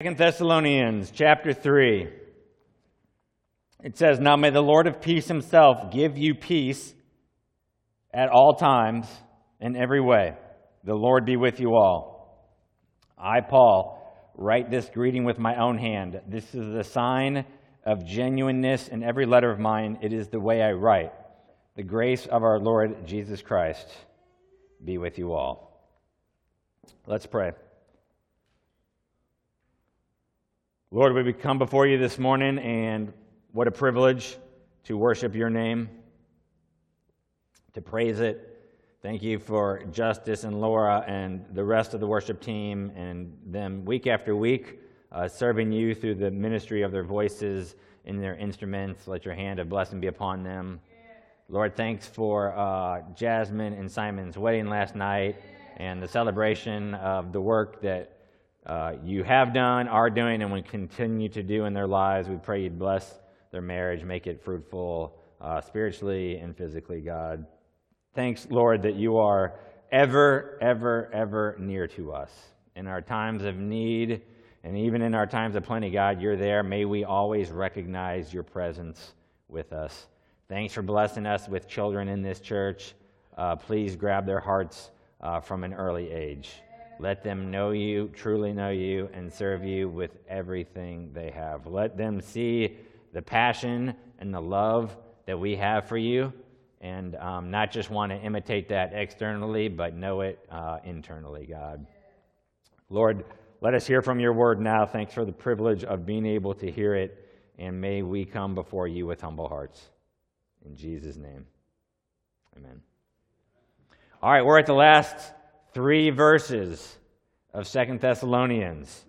Second Thessalonians chapter 3. It says, Now may the Lord of peace himself give you peace at all times in every way. The Lord be with you all. I, Paul, write this greeting with my own hand. This is the sign of genuineness in every letter of mine. It is the way I write. The grace of our Lord Jesus Christ be with you all. Let's pray. Lord, we come before you this morning, and what a privilege to worship your name, to praise it. Thank you for Justice and Laura and the rest of the worship team and them week after week uh, serving you through the ministry of their voices in their instruments. Let your hand of blessing be upon them. Lord, thanks for uh, Jasmine and Simon's wedding last night and the celebration of the work that uh, you have done, are doing, and will continue to do in their lives. We pray you'd bless their marriage, make it fruitful uh, spiritually and physically, God. Thanks, Lord, that you are ever, ever, ever near to us. In our times of need, and even in our times of plenty, God, you're there. May we always recognize your presence with us. Thanks for blessing us with children in this church. Uh, please grab their hearts uh, from an early age. Let them know you, truly know you, and serve you with everything they have. Let them see the passion and the love that we have for you, and um, not just want to imitate that externally, but know it uh, internally, God. Lord, let us hear from your word now. Thanks for the privilege of being able to hear it, and may we come before you with humble hearts. In Jesus' name, amen. All right, we're at the last three verses of Second Thessalonians.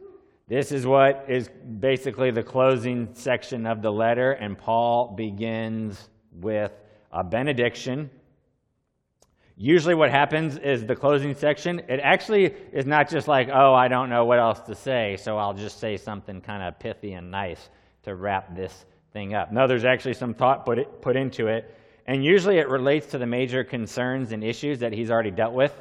This is what is basically the closing section of the letter, and Paul begins with a benediction. Usually, what happens is the closing section, it actually is not just like, oh, I don't know what else to say, so I'll just say something kind of pithy and nice to wrap this thing up. No, there's actually some thought put, it, put into it, and usually it relates to the major concerns and issues that he's already dealt with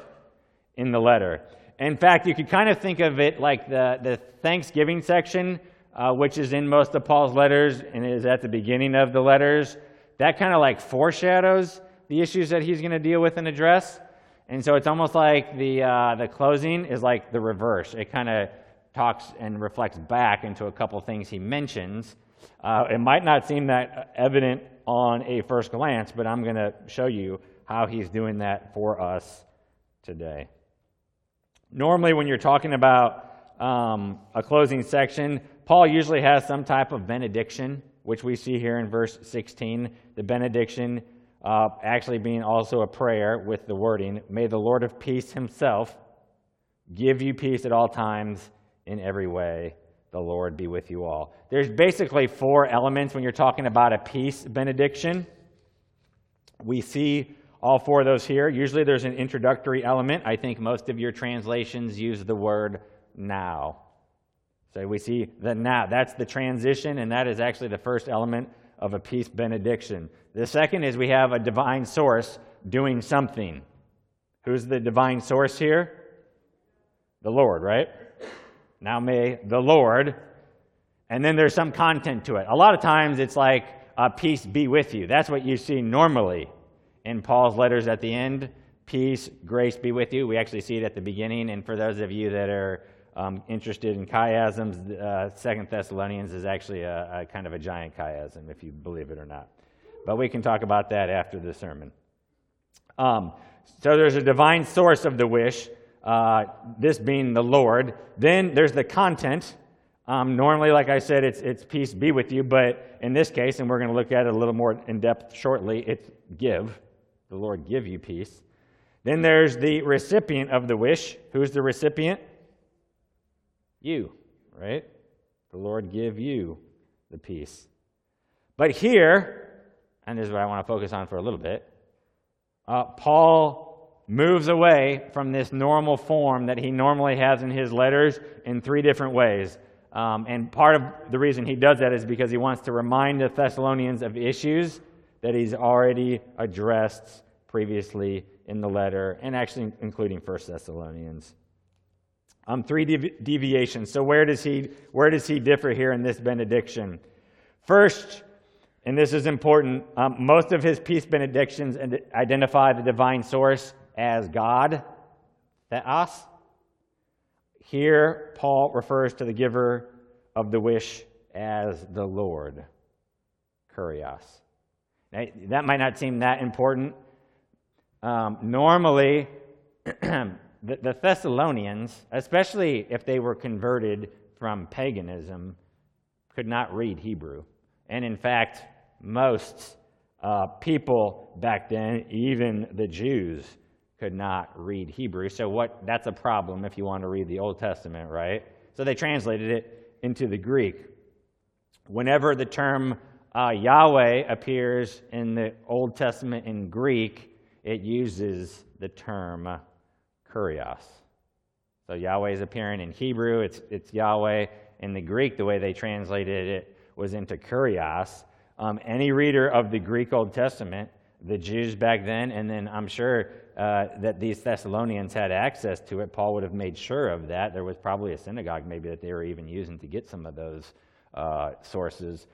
in the letter. In fact, you could kind of think of it like the, the Thanksgiving section, uh, which is in most of Paul's letters and is at the beginning of the letters. That kind of like foreshadows the issues that he's going to deal with and address. And so it's almost like the, uh, the closing is like the reverse. It kind of talks and reflects back into a couple things he mentions. Uh, it might not seem that evident on a first glance, but I'm going to show you how he's doing that for us today. Normally, when you're talking about um, a closing section, Paul usually has some type of benediction, which we see here in verse 16. The benediction uh, actually being also a prayer with the wording May the Lord of peace himself give you peace at all times in every way. The Lord be with you all. There's basically four elements when you're talking about a peace benediction. We see all four of those here. Usually there's an introductory element. I think most of your translations use the word now. So we see the now. That's the transition, and that is actually the first element of a peace benediction. The second is we have a divine source doing something. Who's the divine source here? The Lord, right? Now may the Lord. And then there's some content to it. A lot of times it's like, uh, peace be with you. That's what you see normally in Paul's letters at the end. Peace, grace be with you. We actually see it at the beginning. And for those of you that are um, interested in chiasms, uh, Second Thessalonians is actually a, a, kind of a giant chiasm, if you believe it or not. But we can talk about that after the sermon. Um, so there's a divine source of the wish, uh, this being the Lord. Then there's the content. Um, normally, like I said, it's, it's peace be with you, but in this case, and we're going to look at it a little more in depth shortly, it's give the Lord give you peace. Then there's the recipient of the wish. Who's the recipient? You, right? The Lord give you the peace. But here, and this is what I want to focus on for a little bit, uh, Paul moves away from this normal form that he normally has in his letters in three different ways. Um, and part of the reason he does that is because he wants to remind the Thessalonians of issues that he's already addressed previously in the letter, and actually including 1 Thessalonians. Um, three devi- deviations. So where does he where does he differ here in this benediction? First, and this is important, um, most of his peace benedictions identify the divine source as God, that theos. Here, Paul refers to the giver of the wish as the Lord, kurios. That might not seem that important. Um, normally, the, the Thessalonians, especially if they were converted from paganism, could not read Hebrew. And in fact, most uh, people back then, even the Jews, could not read Hebrew. So what that's a problem if you want to read the Old Testament, right? So they translated it into the Greek. Whenever the term uh, Yahweh appears in the Old Testament in Greek, it uses the term kurios. So Yahweh is appearing in Hebrew, it's, it's Yahweh. In the Greek, the way they translated it was into kurios. Um, any reader of the Greek Old Testament, the Jews back then, and then I'm sure uh, that these Thessalonians had access to it, Paul would have made sure of that. There was probably a synagogue maybe that they were even using to get some of those uh, sources.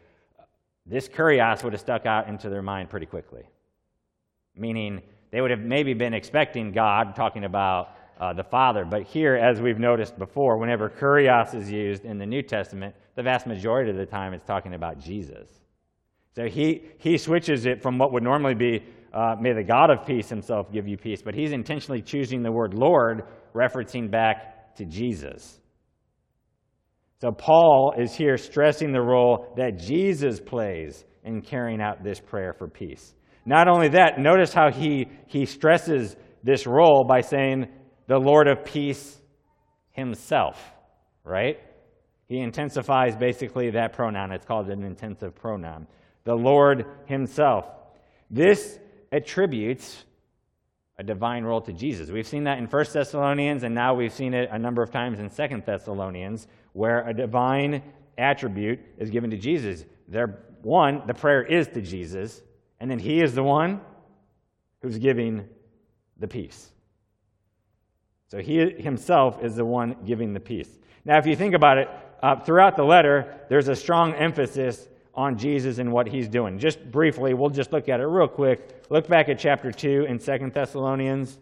This kurios would have stuck out into their mind pretty quickly, meaning they would have maybe been expecting God talking about uh, the Father. But here, as we've noticed before, whenever kurios is used in the New Testament, the vast majority of the time it's talking about Jesus. So he, he switches it from what would normally be uh, may the God of peace himself give you peace. But he's intentionally choosing the word Lord, referencing back to Jesus. So Paul is here stressing the role that Jesus plays in carrying out this prayer for peace. Not only that, notice how he, he stresses this role by saying, the Lord of peace himself, right? He intensifies basically that pronoun. It's called an intensive pronoun. The Lord himself. This attributes a divine role to Jesus. We've seen that in 1 Thessalonians, and now we've seen it a number of times in 2 Thessalonians, where a divine attribute is given to Jesus. There, one, the prayer is to Jesus, and then he is the one who's giving the peace. So he himself is the one giving the peace. Now, if you think about it, uh, throughout the letter, there's a strong emphasis on Jesus and what he's doing. Just briefly, we'll just look at it real quick. Look back at chapter 2 in Second Thessalonians.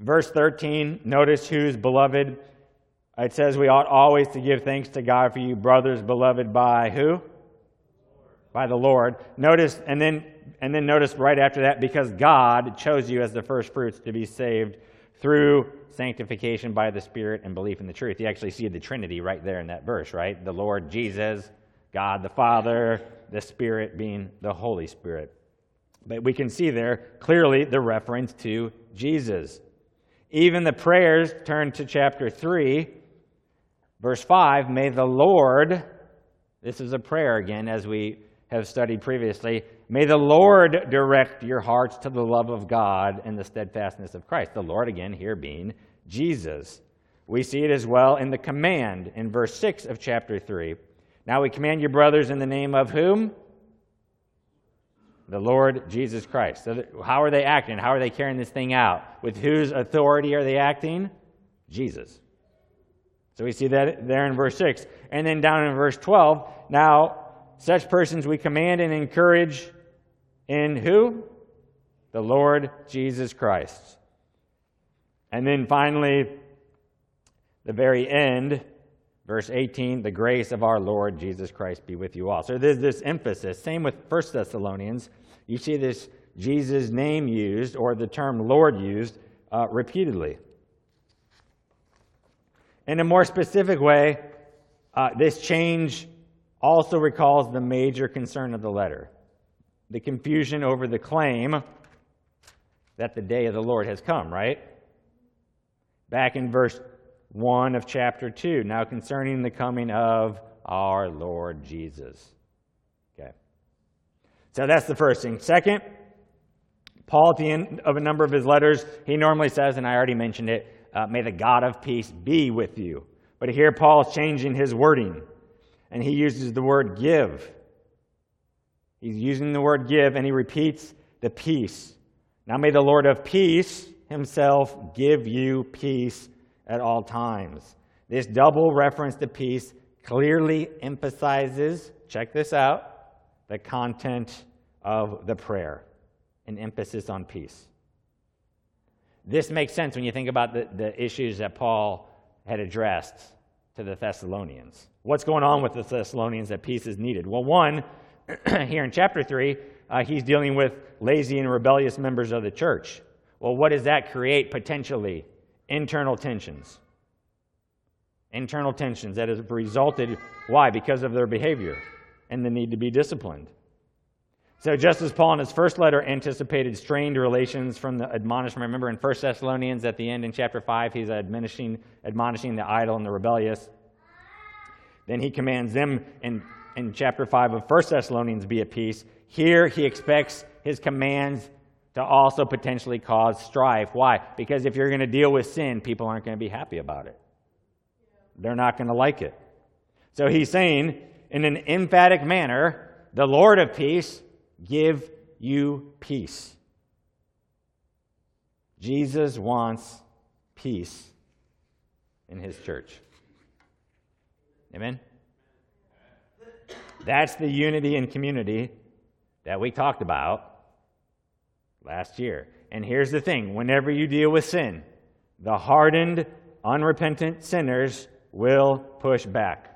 Verse 13, notice who's beloved. It says we ought always to give thanks to God for you, brothers, beloved by who? By the Lord. Notice, and then and then notice right after that, because God chose you as the first fruits to be saved through sanctification by the Spirit and belief in the truth. You actually see the Trinity right there in that verse, right? The Lord Jesus, God the Father, the Spirit being the Holy Spirit. But we can see there clearly the reference to Jesus. Even the prayers, turn to chapter 3, verse 5, may the Lord, this is a prayer again, as we have studied previously, may the Lord direct your hearts to the love of God and the steadfastness of Christ. The Lord, again, here being Jesus. We see it as well in the command in verse 6 of chapter 3. Now we command your brothers in the name of whom? The Lord Jesus Christ. So, how are they acting? How are they carrying this thing out? With whose authority are they acting? Jesus. So we see that there in verse 6. And then down in verse 12, now such persons we command and encourage in who? The Lord Jesus Christ. And then finally, the very end, verse 18, the grace of our Lord Jesus Christ be with you all. So there's this emphasis. Same with 1 Thessalonians. You see this Jesus' name used, or the term Lord used, uh, repeatedly. In a more specific way, uh, this change also recalls the major concern of the letter the confusion over the claim that the day of the Lord has come, right? Back in verse 1 of chapter 2, now concerning the coming of our Lord Jesus. Okay. So that's the first thing. Second, Paul, at the end of a number of his letters, he normally says, and I already mentioned it, uh, may the God of peace be with you. But here Paul's changing his wording, and he uses the word give. He's using the word give, and he repeats the peace. Now may the Lord of peace himself give you peace at all times. This double reference to peace clearly emphasizes, check this out, the content of the prayer, an emphasis on peace. This makes sense when you think about the, the issues that Paul had addressed to the Thessalonians. What's going on with the Thessalonians that peace is needed? Well, one, here in chapter 3, uh, he's dealing with lazy and rebellious members of the church. Well, what does that create potentially? Internal tensions. Internal tensions that have resulted, why? Because of their behavior and the need to be disciplined. So, just as Paul in his first letter anticipated strained relations from the admonishment, remember in 1 Thessalonians at the end in chapter 5, he's admonishing, admonishing the idle and the rebellious. Then he commands them in, in chapter 5 of 1 Thessalonians be at peace. Here he expects his commands to also potentially cause strife. Why? Because if you're going to deal with sin, people aren't going to be happy about it. They're not going to like it. So he's saying, in an emphatic manner, the Lord of peace give you peace. Jesus wants peace in his church. Amen? That's the unity and community that we talked about last year. And here's the thing whenever you deal with sin, the hardened, unrepentant sinners will push back.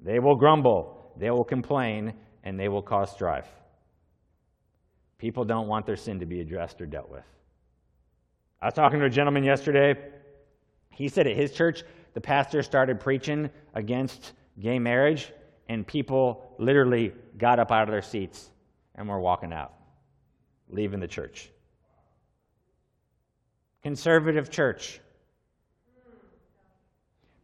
They will grumble, they will complain, and they will cause strife. People don't want their sin to be addressed or dealt with. I was talking to a gentleman yesterday. He said at his church, the pastor started preaching against gay marriage, and people literally got up out of their seats and were walking out, leaving the church. Conservative church.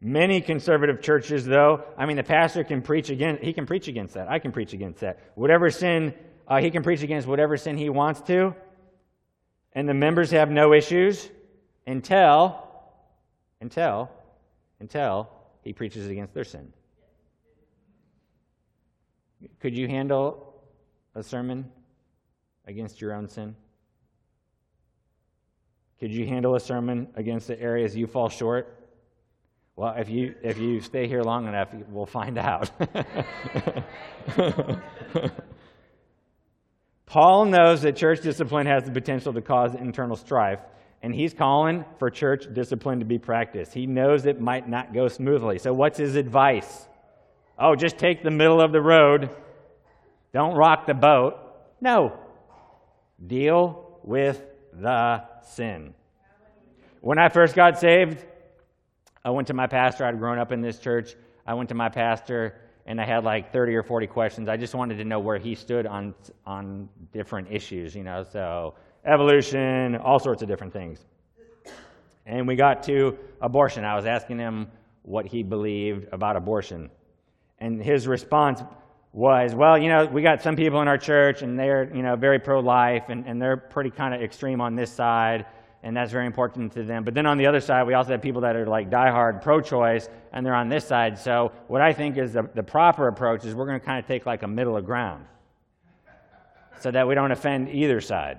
Many conservative churches, though, I mean, the pastor can preach against, he can preach against that. I can preach against that. Whatever sin uh, he can preach against whatever sin he wants to, and the members have no issues until, until, until he preaches against their sin. Could you handle a sermon against your own sin? Could you handle a sermon against the areas you fall short? Well, if you if you stay here long enough, we'll find out. Paul knows that church discipline has the potential to cause internal strife, and he's calling for church discipline to be practiced. He knows it might not go smoothly. So, what's his advice? Oh, just take the middle of the road. Don't rock the boat. No. Deal with the sin. When I first got saved, I went to my pastor. I'd grown up in this church. I went to my pastor and I had like 30 or 40 questions. I just wanted to know where he stood on, on different issues, you know, so evolution, all sorts of different things. And we got to abortion. I was asking him what he believed about abortion. And his response was, well, you know, we got some people in our church and they're, you know, very pro life and, and they're pretty kind of extreme on this side and that's very important to them. But then on the other side, we also have people that are like diehard pro choice, and they're on this side. So, what I think is the, the proper approach is we're going to kind of take like a middle of ground so that we don't offend either side.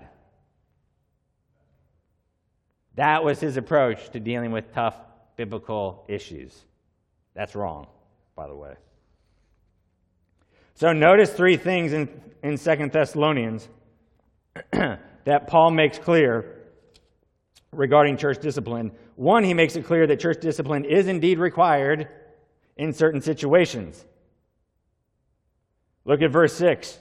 That was his approach to dealing with tough biblical issues. That's wrong, by the way. So, notice three things in, in 2 Thessalonians that Paul makes clear regarding church discipline. One, he makes it clear that church discipline is indeed required in certain situations. Look at verse 6.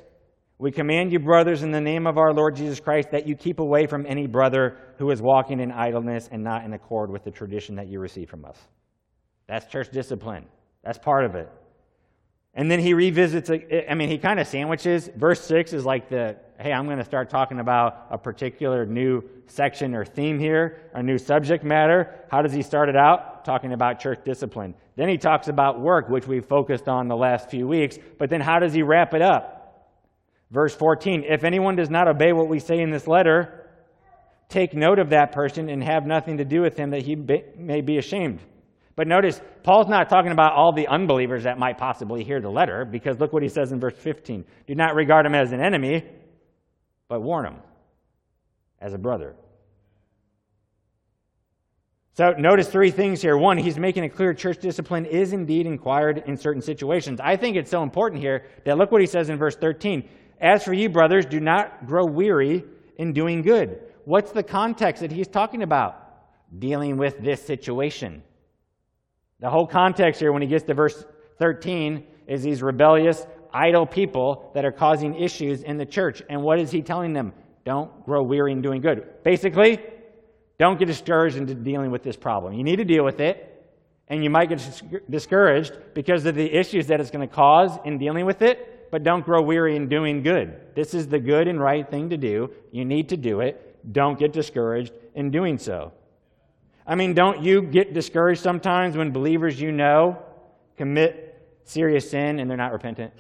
We command you, brothers, in the name of our Lord Jesus Christ, that you keep away from any brother who is walking in idleness and not in accord with the tradition that you receive from us. That's church discipline. That's part of it. And then he revisits, I mean, he kind of sandwiches. Verse 6 is like the, hey, I'm going to start talking about a particular new section or theme here, a new subject matter. How does he start it out? Talking about church discipline. Then he talks about work, which we've focused on the last few weeks. But then how does he wrap it up? Verse 14 If anyone does not obey what we say in this letter, take note of that person and have nothing to do with him that he may be ashamed. But notice, Paul's not talking about all the unbelievers that might possibly hear the letter, because look what he says in verse 15. Do not regard him as an enemy, but warn him as a brother. So notice three things here. One, he's making it clear church discipline is indeed inquired in certain situations. I think it's so important here that look what he says in verse 13. As for you, brothers, do not grow weary in doing good. What's the context that he's talking about? Dealing with this situation. The whole context here, when he gets to verse 13, is these rebellious, idle people that are causing issues in the church. And what is he telling them? Don't grow weary in doing good. Basically, don't get discouraged into dealing with this problem. You need to deal with it, and you might get discouraged because of the issues that it's going to cause in dealing with it, but don't grow weary in doing good. This is the good and right thing to do. You need to do it. Don't get discouraged in doing so. I mean, don't you get discouraged sometimes when believers you know commit serious sin and they're not repentant?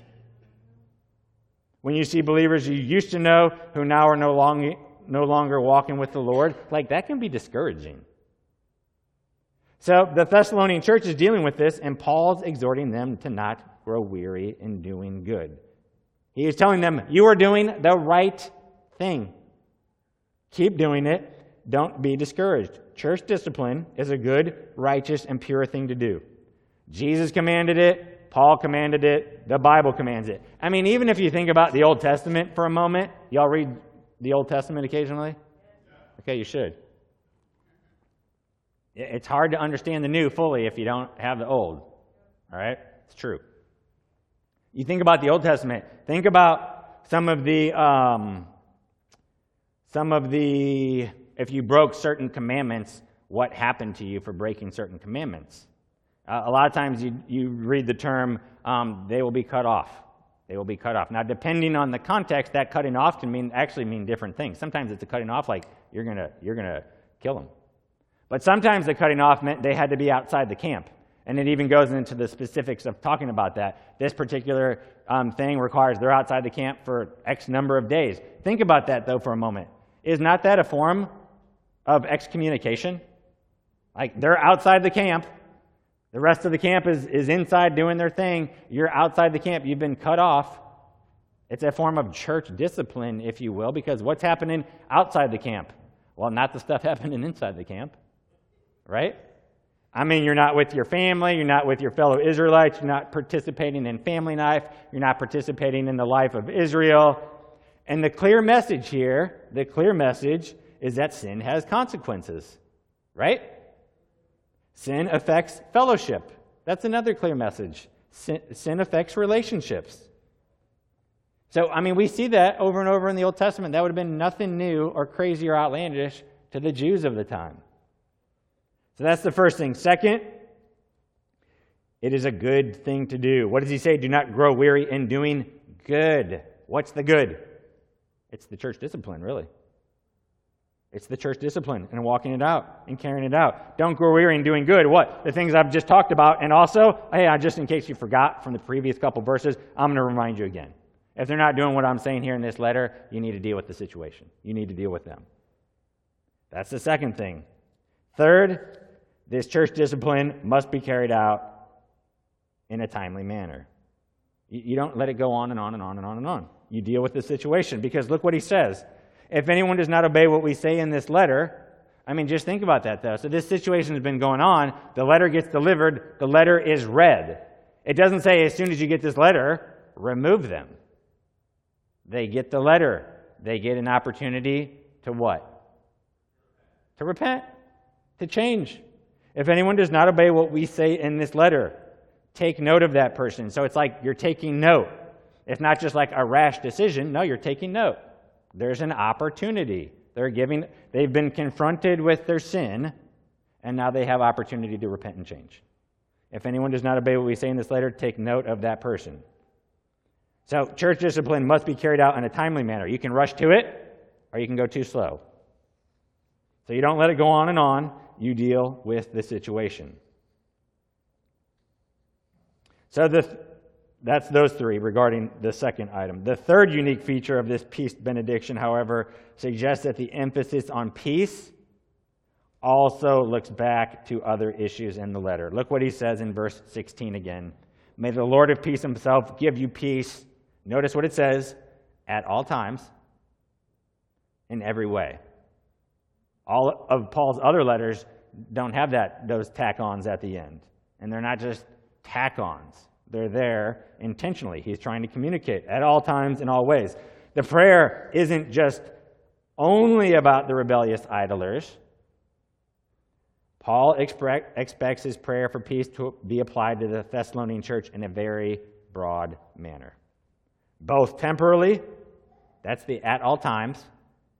When you see believers you used to know who now are no longer, no longer walking with the Lord, like that can be discouraging. So the Thessalonian church is dealing with this, and Paul's exhorting them to not grow weary in doing good. He is telling them, You are doing the right thing. Keep doing it. Don't be discouraged. Church discipline is a good, righteous, and pure thing to do. Jesus commanded it. Paul commanded it. The Bible commands it. I mean, even if you think about the Old Testament for a moment, y'all read the Old Testament occasionally? Okay, you should. It's hard to understand the new fully if you don't have the old. All right? It's true. You think about the Old Testament, think about some of the, um, some of the, if you broke certain commandments, what happened to you for breaking certain commandments. Uh, a lot of times you, you read the term, um, they will be cut off. They will be cut off. Now, depending on the context, that cutting off can mean actually mean different things. Sometimes it's a cutting off like you're gonna you're gonna kill them, but sometimes the cutting off meant they had to be outside the camp, and it even goes into the specifics of talking about that. This particular um, thing requires they're outside the camp for X number of days. Think about that though for a moment. Is not that a form of excommunication? Like they're outside the camp, the rest of the camp is, is inside doing their thing. You're outside the camp. You've been cut off. It's a form of church discipline, if you will, because what's happening outside the camp? Well, not the stuff happening inside the camp, right? I mean, you're not with your family, you're not with your fellow Israelites, you're not participating in family life, you're not participating in the life of Israel. And the clear message here, the clear message is that sin has consequences, right? Sin affects fellowship. That's another clear message. Sin, sin, affects relationships. So, I mean, we see that over and over in the Old Testament. That would have been nothing new or crazy or outlandish to the Jews of the time. So that's the first thing. Second, it is a good thing to do. What does he say? Do not grow weary in doing good. What's the good? It's the church discipline, really. It's the church discipline and walking it out and carrying it out. Don't grow weary in doing good. What? The things I've just talked about. And also, hey, I just in case you forgot from the previous couple verses, I'm going to remind you again. If they're not doing what I'm saying here in this letter, you need to deal with the situation. You need to deal with them. That's the second thing. Third, this church discipline must be carried out in a timely manner. You don't let it go on and on and on and on and on. You deal with the situation because look what he says. If anyone does not obey what we say in this letter, I mean, just think about that, though. So this situation has been going on. The letter gets delivered. The letter is read. It doesn't say as soon as you get this letter, remove them. They get the letter. They get an opportunity to what? To repent, to change. If anyone does not obey what we say in this letter, take note of that person. So it's like you're taking note. It's not just like a rash decision. No, you're taking note. There's an opportunity. They're giving, they've been confronted with their sin, and now they have opportunity to repent and change. If anyone does not obey what we say in this letter, take note of that person. So, church discipline must be carried out in a timely manner. You can rush to it, or you can go too slow. So, you don't let it go on and on. You deal with the situation. So, the that's those three regarding the second item. The third unique feature of this peace benediction, however, suggests that the emphasis on peace also looks back to other issues in the letter. Look what he says in verse 16 again. May the Lord of peace himself give you peace. Notice what it says at all times, in every way. All of Paul's other letters don't have that those tack-ons at the end. And they're not just tack-ons. They're there intentionally. He's trying to communicate at all times in all ways. The prayer isn't just only about the rebellious idlers. Paul expects his prayer for peace to be applied to the Thessalonian church in a very broad manner, both temporally, that's the at all times,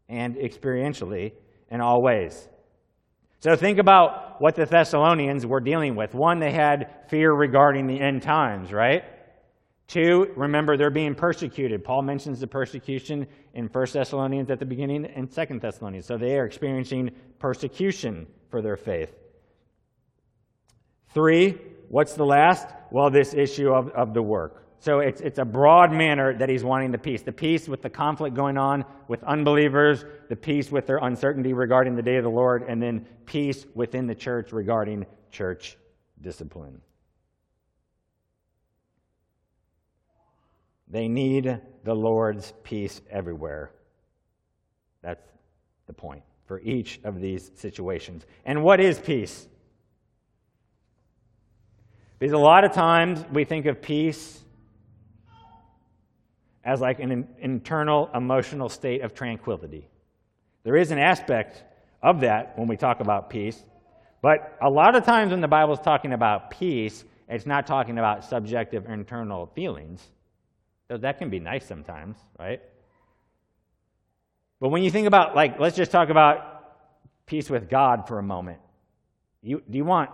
and experientially in all ways. So think about what the Thessalonians were dealing with. One, they had fear regarding the end times, right? Two, remember they're being persecuted. Paul mentions the persecution in 1 Thessalonians at the beginning and 2 Thessalonians. So they are experiencing persecution for their faith. Three, what's the last? Well, this issue of, of the work. So it's, it's a broad manner that he's wanting the peace. The peace with the conflict going on with unbelievers, the peace with their uncertainty regarding the day of the Lord, and then peace within the church regarding church discipline. They need the Lord's peace everywhere. That's the point for each of these situations. And what is peace? Because a lot of times we think of peace as like an internal emotional state of tranquility. There is an aspect of that when we talk about peace, but a lot of times when the Bible is talking about peace, it's not talking about subjective internal feelings. So that can be nice sometimes, right? But when you think about, like, let's just talk about peace with God for a moment. You, do you want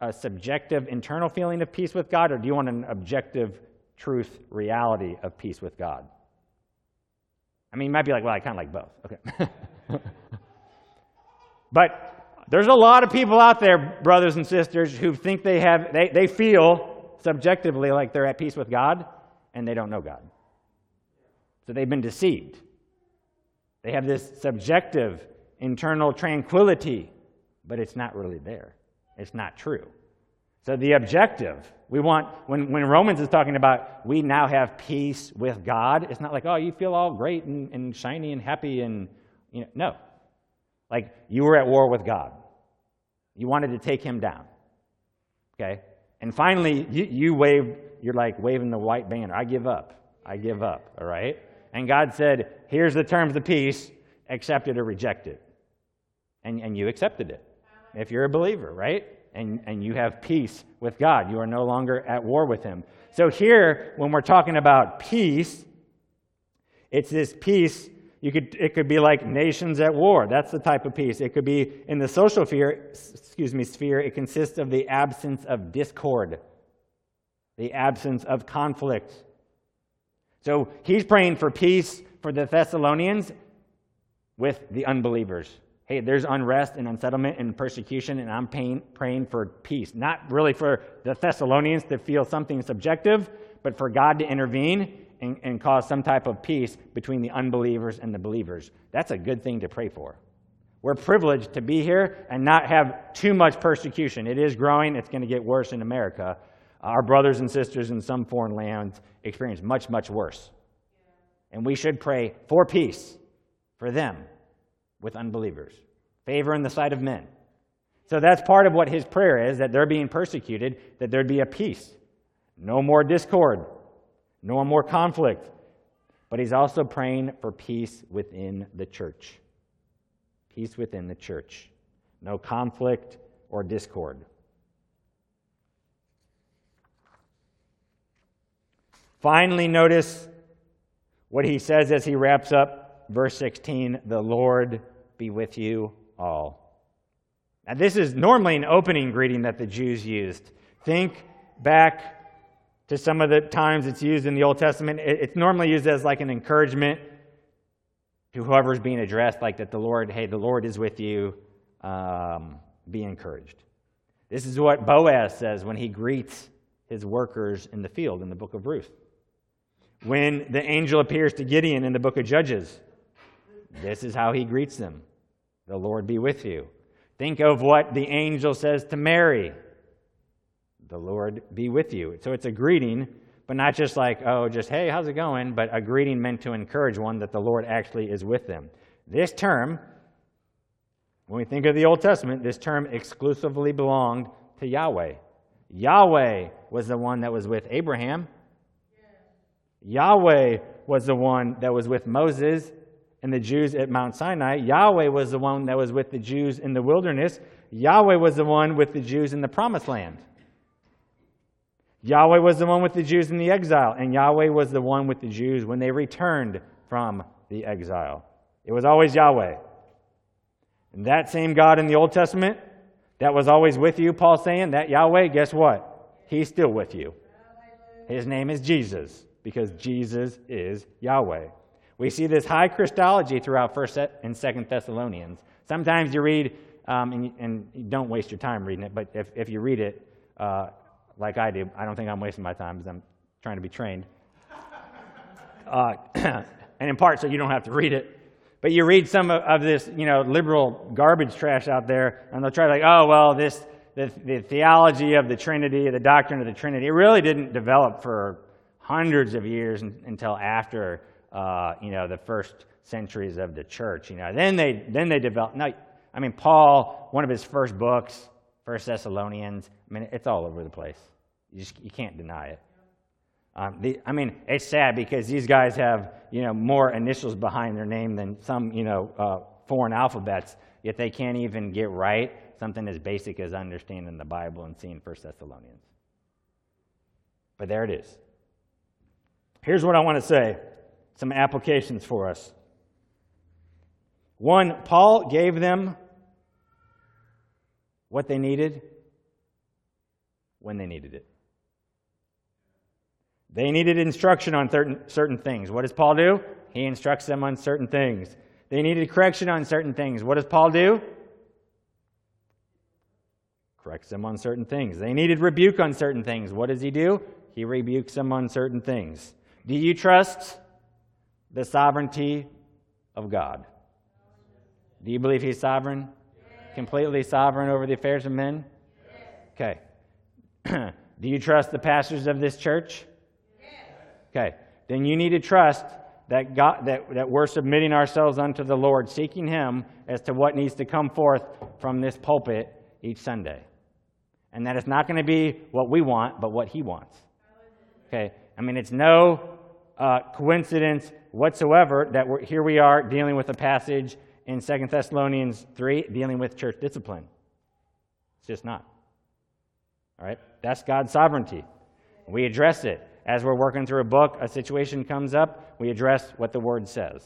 a subjective internal feeling of peace with God, or do you want an objective truth reality of peace with God? I mean, you might be like, well, I kind of like both. Okay. but there's a lot of people out there, brothers and sisters, who think they have, they, they feel subjectively like they're at peace with God, and they don't know God. So they've been deceived. They have this subjective internal tranquility, but it's not really there. It's not true. So the objective, we want, when, when Romans is talking about we now have peace with God, it's not like, oh, you feel all great and, and shiny and happy and, you know, no. Like you were at war with God. You wanted to take him down. Okay? And finally, you, you waved, you're like waving the white banner. I give up. I give up. All right? And God said, here's the terms of peace, accept it or reject it. And, and you accepted it. If you're a believer, right? And, and you have peace with God. You are no longer at war with Him. So here, when we're talking about peace, it's this peace you could, it could be like nations at war. That's the type of peace. It could be in the social sphere, excuse me, sphere, it consists of the absence of discord, the absence of conflict. So he's praying for peace for the Thessalonians with the unbelievers. Hey, there's unrest and unsettlement and persecution, and I'm praying for peace. Not really for the Thessalonians to feel something subjective, but for God to intervene and, and cause some type of peace between the unbelievers and the believers. That's a good thing to pray for. We're privileged to be here and not have too much persecution. It is growing, it's going to get worse in America. Our brothers and sisters in some foreign lands experience much, much worse. And we should pray for peace for them with unbelievers, favor in the sight of men. So that's part of what his prayer is that they're being persecuted, that there'd be a peace. No more discord, no more conflict. But he's also praying for peace within the church. Peace within the church. No conflict or discord. Finally, notice what he says as he wraps up verse 16 The Lord be with you all. Now, this is normally an opening greeting that the Jews used. Think back to some of the times it's used in the Old Testament. It's normally used as like an encouragement to whoever's being addressed, like that the Lord, hey, the Lord is with you. Um, be encouraged. This is what Boaz says when he greets his workers in the field in the book of Ruth. When the angel appears to Gideon in the book of Judges, this is how he greets them The Lord be with you. Think of what the angel says to Mary the Lord be with you. So it's a greeting, but not just like, oh, just, hey, how's it going? But a greeting meant to encourage one that the Lord actually is with them. This term When we think of the Old Testament, this term exclusively belonged to Yahweh. Yahweh was the one that was with Abraham. Yahweh was the one that was with Moses and the Jews at Mount Sinai. Yahweh was the one that was with the Jews in the wilderness. Yahweh was the one with the Jews in the promised land. Yahweh was the one with the Jews in the exile, and Yahweh was the one with the Jews when they returned from the exile. It was always Yahweh. And that same God in the Old Testament that was always with you, Paul saying, that Yahweh, guess what? He's still with you. His name is Jesus, because Jesus is Yahweh. We see this high Christology throughout 1st and 2nd Thessalonians. Sometimes you read, um, and, and, you don't waste your time reading it, but if, if you read it uh, like I do, I don't think I'm wasting my time because I'm trying to be trained. Uh, and in part so you don't have to read it. But you read some of, of, this, you know, liberal garbage trash out there, and they'll try to like, oh, well, this, the, the theology of the Trinity, the doctrine of the Trinity, it really didn't develop for hundreds of years until after uh, you know, the first centuries of the church. You know, then they then they developed. No, I mean Paul, one of his first books, First Thessalonians. I mean, it's all over the place. You just you can't deny it. Um, the, I mean, it's sad because these guys have you know more initials behind their name than some you know uh, foreign alphabets. Yet they can't even get right something as basic as understanding the Bible and seeing First Thessalonians. But there it is. Here's what I want to say some applications for us. One, Paul gave them what they needed when they needed it. They needed instruction on certain, certain things. What does Paul do? He instructs them on certain things. They needed correction on certain things. What does Paul do? Corrects them on certain things. They needed rebuke on certain things. What does he do? He rebukes them on certain things. Do you trust the sovereignty of God. Do you believe He's sovereign? Yes. Completely sovereign over the affairs of men? Yes. Okay. Do you trust the pastors of this church? Yes. Okay. Then you need to trust that, God, that, that we're submitting ourselves unto the Lord, seeking Him as to what needs to come forth from this pulpit each Sunday. And that it's not going to be what we want, but what He wants. Okay? I mean, it's no uh, coincidence whatsoever that we're, here we are dealing with a passage in Second Thessalonians 3 dealing with church discipline. It's just not. All right? That's God's sovereignty. We address it. As we're working through a book, a situation comes up, we address what the word says.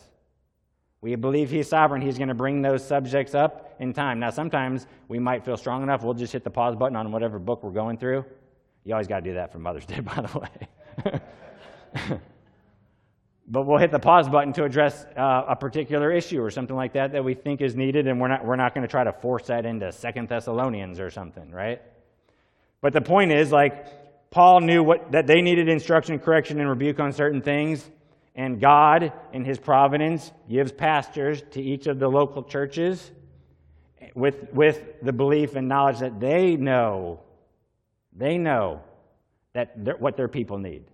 We believe he's sovereign. He's going to bring those subjects up in time. Now, sometimes we might feel strong enough, we'll just hit the pause button on whatever book we're going through. You always got to do that for Mother's Day, by the way. but we'll hit the pause button to address uh, a particular issue or something like that that we think is needed, and we're not, we're not going to try to force that into Second Thessalonians or something, right? But the point is, like, Paul knew what, that they needed instruction, correction, and rebuke on certain things, and God, in his providence, gives pastors to each of the local churches with, with the belief and knowledge that they know, they know that what their people need.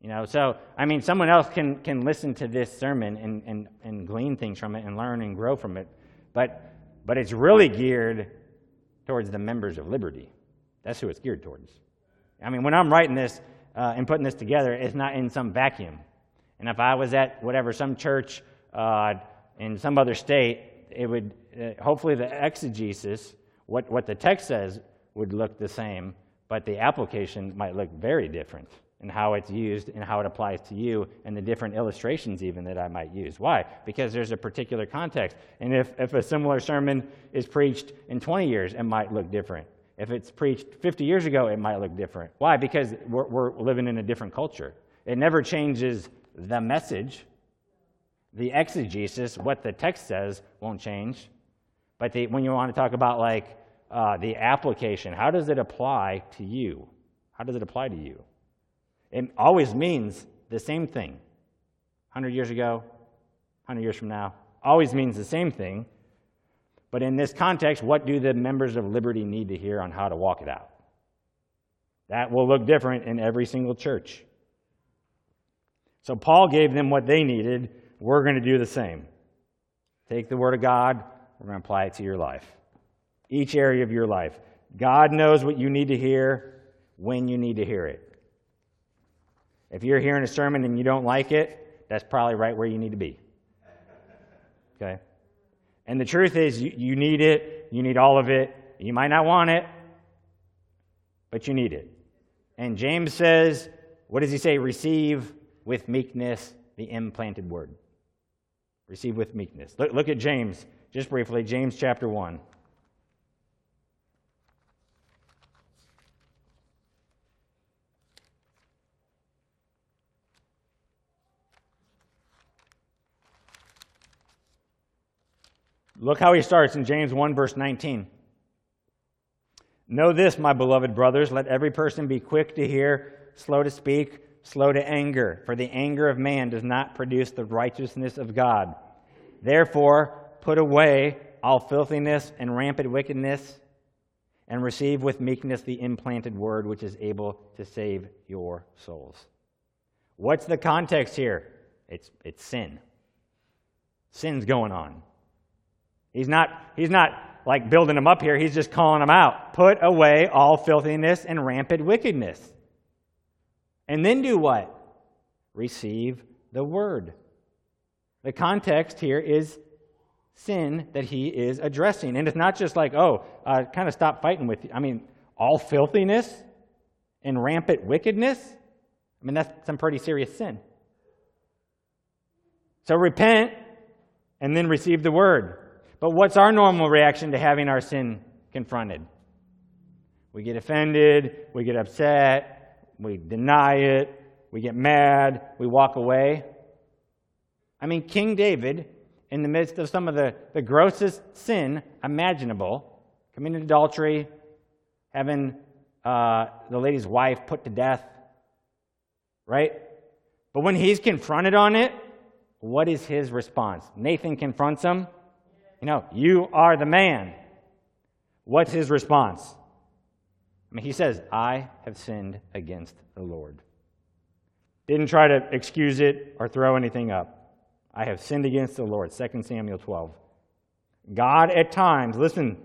You know, so I mean, someone else can can listen to this sermon and, and, and glean things from it and learn and grow from it, but but it's really geared towards the members of Liberty. That's who it's geared towards. I mean, when I'm writing this uh, and putting this together, it's not in some vacuum. And if I was at whatever some church uh, in some other state, it would uh, hopefully the exegesis, what what the text says, would look the same, but the application might look very different and how it's used and how it applies to you and the different illustrations even that I might use. Why? Because there's a particular context. And if, if a similar sermon is preached in 20 years, it might look different. If it's preached 50 years ago, it might look different. Why? Because we're, we're living in a different culture. It never changes the message. The exegesis, what the text says, won't change. But the, when you want to talk about like uh, the application, how does it apply to you? How does it apply to you? It always means the same thing. 100 years ago, 100 years from now, always means the same thing. But in this context, what do the members of Liberty need to hear on how to walk it out? That will look different in every single church. So Paul gave them what they needed. We're going to do the same. Take the Word of God, we're going to apply it to your life. Each area of your life. God knows what you need to hear when you need to hear it. If you're hearing a sermon and you don't like it, that's probably right where you need to be. Okay? And the truth is, you, you need it. You need all of it. You might not want it, but you need it. And James says, what does he say? Receive with meekness the implanted word. Receive with meekness. Look, look at James, just briefly, James chapter 1. Look how he starts in James 1, verse 19. Know this, my beloved brothers, let every person be quick to hear, slow to speak, slow to anger, for the anger of man does not produce the righteousness of God. Therefore, put away all filthiness and rampant wickedness, and receive with meekness the implanted word which is able to save your souls. What's the context here? It's, it's sin. Sin's going on. He's not, he's not like building them up here, he's just calling them out. Put away all filthiness and rampant wickedness. And then do what? Receive the word. The context here is sin that he is addressing. And it's not just like, oh, uh, kind of stop fighting with you. I mean, all filthiness and rampant wickedness. I mean, that's some pretty serious sin. So repent and then receive the word. But what's our normal reaction to having our sin confronted? We get offended, we get upset, we deny it, we get mad, we walk away. I mean, King David, in the midst of some of the, the grossest sin imaginable, committing adultery, having uh, the lady's wife put to death, right? But when he's confronted on it, what is his response? Nathan confronts him. You know, you are the man. What's his response? I mean, he says, I have sinned against the Lord. Didn't try to excuse it or throw anything up. I have sinned against the Lord. 2 Samuel 12. God at times, listen,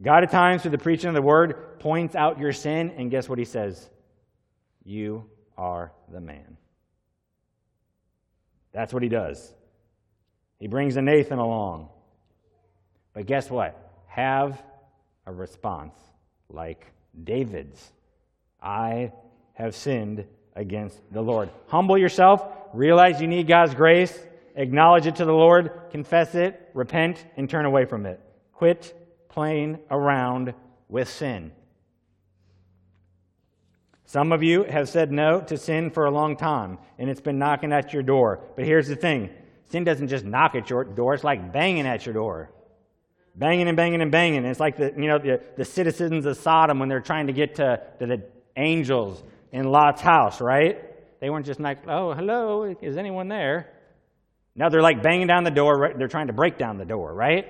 God at times through the preaching of the word points out your sin, and guess what he says? You are the man. That's what he does. He brings a Nathan along. But guess what? Have a response like David's. I have sinned against the Lord. Humble yourself, realize you need God's grace, acknowledge it to the Lord, confess it, repent, and turn away from it. Quit playing around with sin. Some of you have said no to sin for a long time, and it's been knocking at your door. But here's the thing sin doesn't just knock at your door, it's like banging at your door banging and banging and banging. It's like the, you know, the, the citizens of Sodom when they're trying to get to, to the angels in Lot's house, right? They weren't just like, oh, hello, is anyone there? Now they're like banging down the door. They're trying to break down the door, right?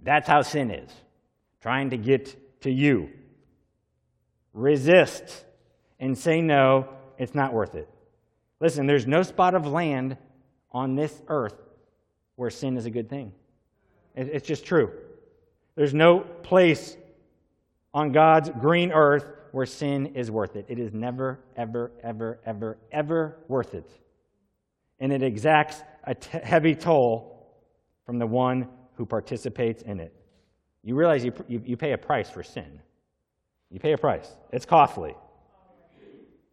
That's how sin is, trying to get to you. Resist and say no, it's not worth it. Listen, there's no spot of land on this earth where sin is a good thing. It's just true. There's no place on God's green earth where sin is worth it. It is never, ever, ever, ever, ever worth it. And it exacts a t- heavy toll from the one who participates in it. You realize you, you, you pay a price for sin. You pay a price. It's costly.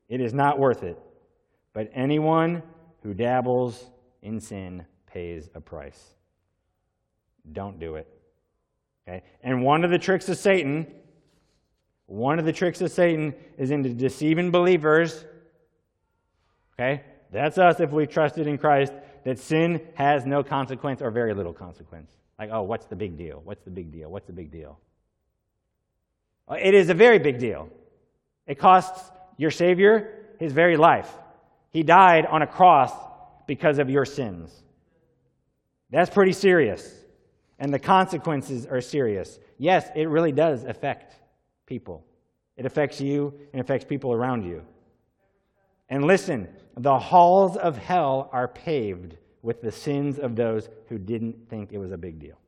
It is not worth it. But anyone who dabbles in sin pays a price. Don't do it. Okay? And one of the tricks of Satan, one of the tricks of Satan is into deceiving believers. Okay? That's us if we trusted in Christ, that sin has no consequence or very little consequence. Like, oh, what's the big deal? What's the big deal? What's the big deal? Uh, it is a very big deal. It costs your Savior his very life. He died on a cross because of your sins. That's pretty serious and the consequences are serious. Yes, it really does affect people. It affects you and affects people around you. And listen, the halls of hell are paved with the sins of those who didn't think it was a big deal.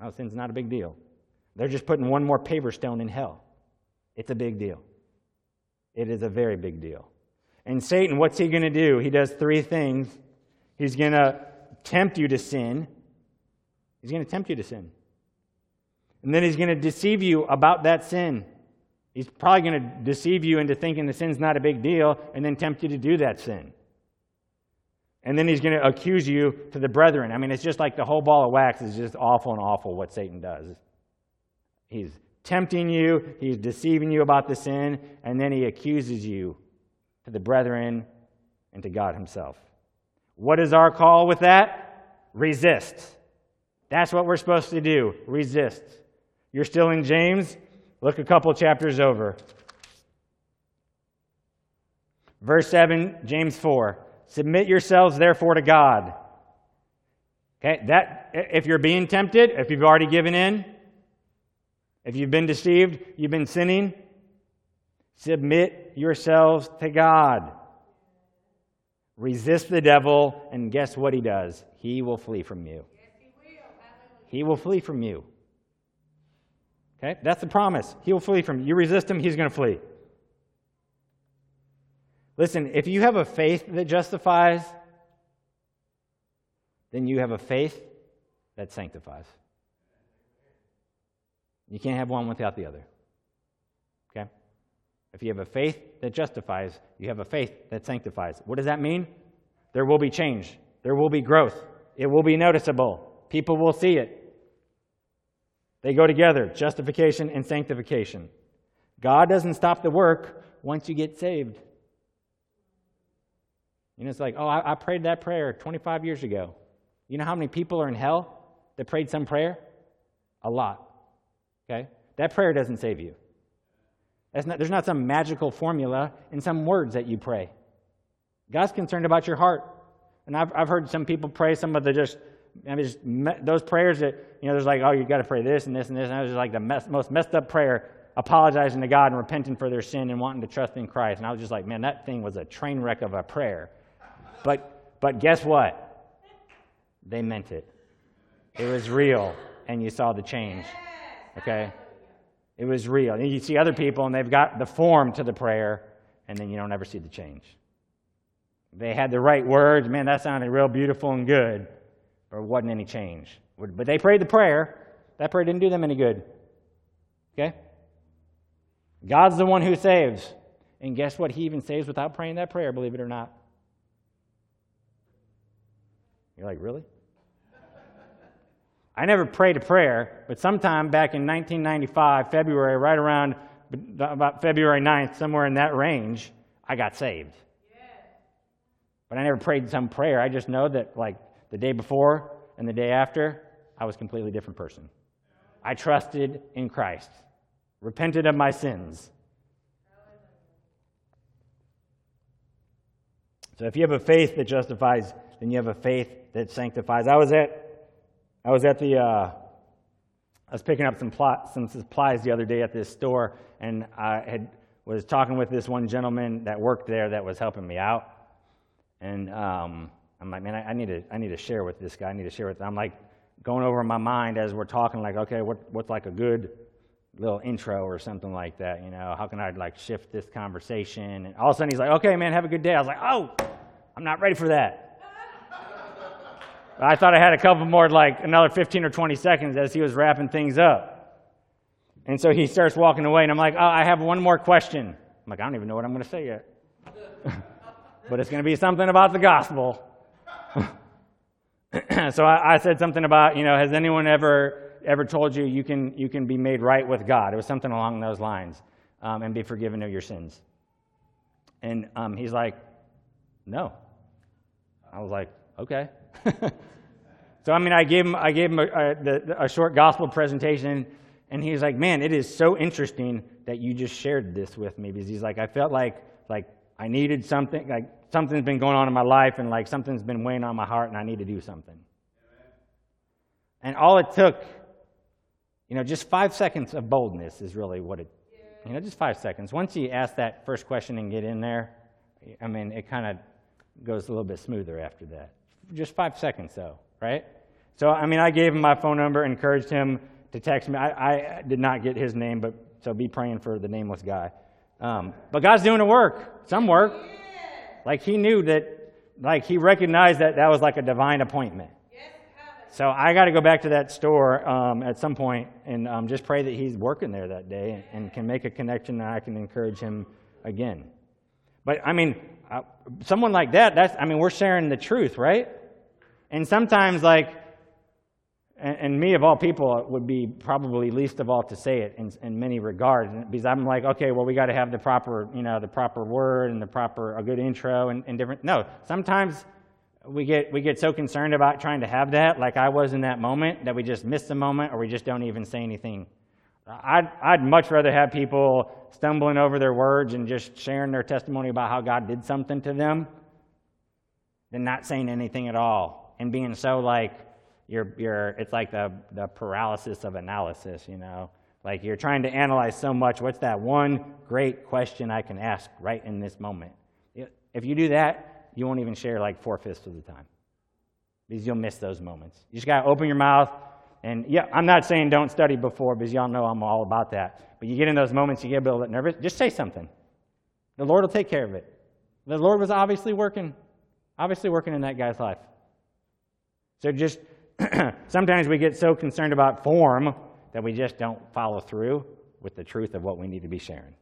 Oh, sin's not a big deal. They're just putting one more paver stone in hell. It's a big deal. It is a very big deal. And Satan, what's he going to do? He does three things. He's going to tempt you to sin. He's going to tempt you to sin. And then he's going to deceive you about that sin. He's probably going to deceive you into thinking the sin's not a big deal and then tempt you to do that sin. And then he's going to accuse you to the brethren. I mean, it's just like the whole ball of wax is just awful and awful what Satan does. He's tempting you, he's deceiving you about the sin, and then he accuses you to the brethren and to God himself. What is our call with that? Resist. That's what we're supposed to do. Resist. You're still in James? Look a couple chapters over. Verse 7, James 4. Submit yourselves therefore to God. Okay, that if you're being tempted, if you've already given in, if you've been deceived, you've been sinning, submit yourselves to God. Resist the devil, and guess what he does? He will flee from you. He will flee from you. Okay? That's the promise. He will flee from you. You resist him, he's going to flee. Listen, if you have a faith that justifies, then you have a faith that sanctifies. You can't have one without the other. Okay? If you have a faith that justifies, you have a faith that sanctifies. What does that mean? There will be change, there will be growth, it will be noticeable. People will see it. They go together justification and sanctification. God doesn't stop the work once you get saved. You know, it's like, oh, I, I, prayed that prayer 25 years ago. You know how many people are in hell that prayed some prayer? A lot. Okay? That prayer doesn't save you. Not, there's not some magical formula in some words that you pray. God's concerned about your heart. And I've, I've heard some people pray some of the just, I mean, just those prayers that, you know, there's like, oh, you got to pray this and this and this. And it was just like the mess, most messed up prayer, apologizing to God and repenting for their sin and wanting to trust in Christ. And I was just like, man, that thing was a train wreck of a prayer. But, but guess what? They meant it. It was real, and you saw the change. Okay? It was real. And you see other people, and they've got the form to the prayer, and then you don't ever see the change. They had the right words. Man, that sounded real beautiful and good, but wasn't any change. But they prayed the prayer. That prayer didn't do them any good. Okay? God's the one who saves. And guess what? He even saves without praying that prayer, believe it or not. You're like, really? I never prayed a prayer, but sometime back in 1995, February, right around about February 9th, somewhere in that range, I got saved. But I never prayed some prayer. I just know that, like, the day before and the day after, I was a completely different person. I trusted in Christ, repented of my sins. So if you have a faith that justifies, then you have a faith that sanctifies. I was at I was at the uh, I was picking up some plot, some supplies the other day at this store, and I had was talking with this one gentleman that worked there that was helping me out, and um, I'm like, man, I, I, need to I need to share with this guy. I need to share with. I'm like going over in my mind as we're talking, like, okay, what what's like a good little intro or something like that, you know? How can I like shift this conversation? And all of a sudden he's like, okay, man, have a good day. I was like, oh, I'm not ready for that. I thought I had a couple more, like another 15 or 20 seconds as he was wrapping things up. And so he starts walking away, and I'm like, oh, I have one more question. I'm like, I don't even know what I'm going to say yet. but it's going to be something about the gospel. so I, I, said something about, you know, has anyone ever ever told you you can you can be made right with God? It was something along those lines, um, and be forgiven of your sins. And um, he's like, no. I was like, okay. so I mean, I gave him I gave him a, a, a, short gospel presentation, and he's like, "Man, it is so interesting that you just shared this with me." Because he's like, "I felt like like I needed something, like something's been going on in my life, and like something's been weighing on my heart, and I need to do something." And all it took, you know, just five seconds of boldness is really what it, you know, just five seconds. Once you ask that first question and get in there, I mean, it kind of goes a little bit smoother after that just five seconds, though, right? So, I mean, I gave him my phone number, encouraged him to text me. I, I did not get his name, but so be praying for the nameless guy. Um, but God's doing the work, some work. Like he knew that, like he recognized that that was like a divine appointment. So I got to go back to that store um, at some point and um, just pray that he's working there that day and, and, can make a connection and I can encourage him again. But I mean, uh, someone like that, that's, I mean, we're sharing the truth, right? And sometimes, like, and, and, me of all people would be probably least of all to say it in, in many regards because i'm like okay well we got to have the proper you know the proper word and the proper a good intro and, and different no sometimes we get we get so concerned about trying to have that like i was in that moment that we just miss the moment or we just don't even say anything. I'd, I'd much rather have people stumbling over their words and just sharing their testimony about how god did something to them than not saying anything at all and being so like you're, you're, it's like the, the paralysis of analysis, you know. Like you're trying to analyze so much. What's that one great question I can ask right in this moment? If you do that, you won't even share like four fifths of the time because you'll miss those moments. You just got to open your mouth. And yeah, I'm not saying don't study before because y'all know I'm all about that. But you get in those moments, you get a little bit nervous, just say something. The Lord will take care of it. The Lord was obviously working, obviously working in that guy's life. So just sometimes we get so concerned about form that we just don't follow through with the truth of what we need to be sharing.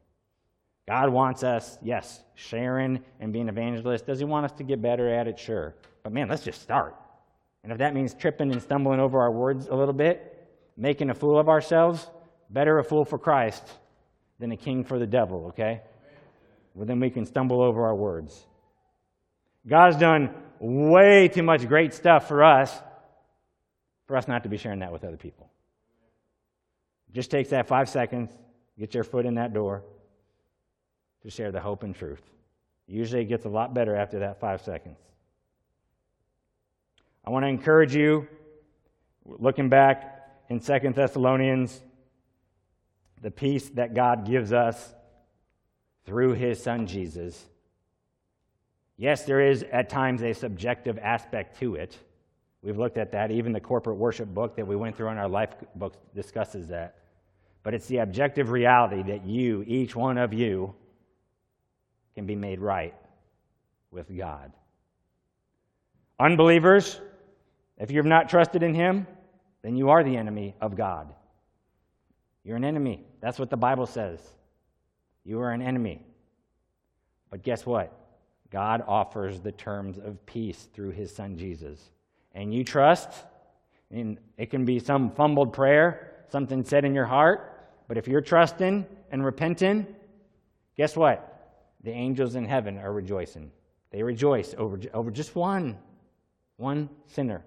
God wants us, yes, sharing and being evangelists. Does He want us to get better at it? Sure. But man, let's just start. And if that means tripping and stumbling over our words a little bit, making a fool of ourselves, better a fool for Christ than a king for the devil, okay? Well, then we can stumble over our words. God's done way too much great stuff for us for us not to be sharing that with other people. Just takes that five seconds, get your foot in that door to share the hope and truth. Usually it gets a lot better after that five seconds. I want to encourage you, looking back in Second Thessalonians, the peace that God gives us through his son Jesus. Yes, there is at times a subjective aspect to it. We've looked at that. Even the corporate worship book that we went through in our life book discusses that. But it's the objective reality that you, each one of you, can be made right with God. Unbelievers, if you've not trusted in Him, then you are the enemy of God. You're an enemy. That's what the Bible says. You are an enemy. But guess what? God offers the terms of peace through His Son Jesus and you trust, and it can be some fumbled prayer, something said in your heart, but if you're trusting and repenting, guess what? The angels in heaven are rejoicing. They rejoice over, over just one, one sinner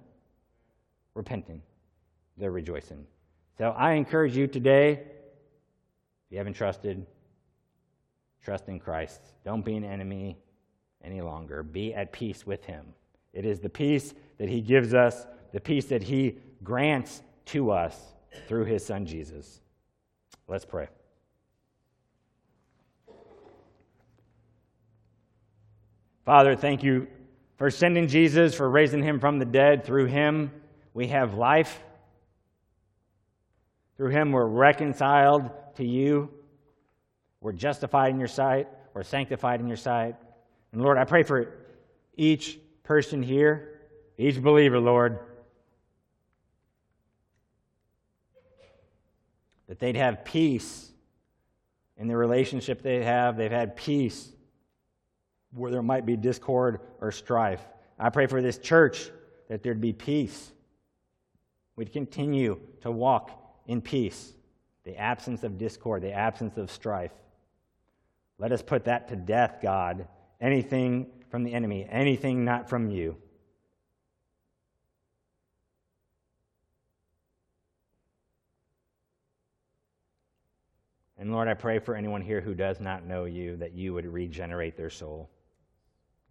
repenting. They're rejoicing. So I encourage you today, if you haven't trusted, trust in Christ. Don't be an enemy any longer. Be at peace with Him. It is the peace that He gives us, the peace that He grants to us through His Son Jesus. Let's pray. Father, thank you for sending Jesus, for raising him from the dead. Through him, we have life. Through him, we're reconciled to you. We're justified in your sight. We're sanctified in your sight. And Lord, I pray for each person here, each believer, Lord, that they'd have peace in the relationship they have. They've had peace where there might be discord or strife. I pray for this church that there'd be peace. We'd continue to walk in peace, the absence of discord, the absence of strife. Let us put that to death, God. Anything from the enemy, anything not from you. And Lord, I pray for anyone here who does not know you that you would regenerate their soul.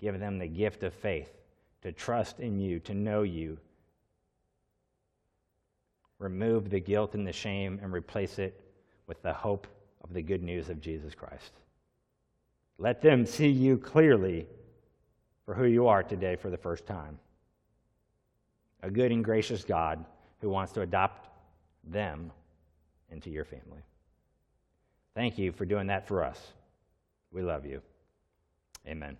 Give them the gift of faith to trust in you, to know you. Remove the guilt and the shame and replace it with the hope of the good news of Jesus Christ. Let them see you clearly for who you are today for the first time. a good and gracious God who wants to adopt them into your family. Thank you for doing that for us. We love you. Amen.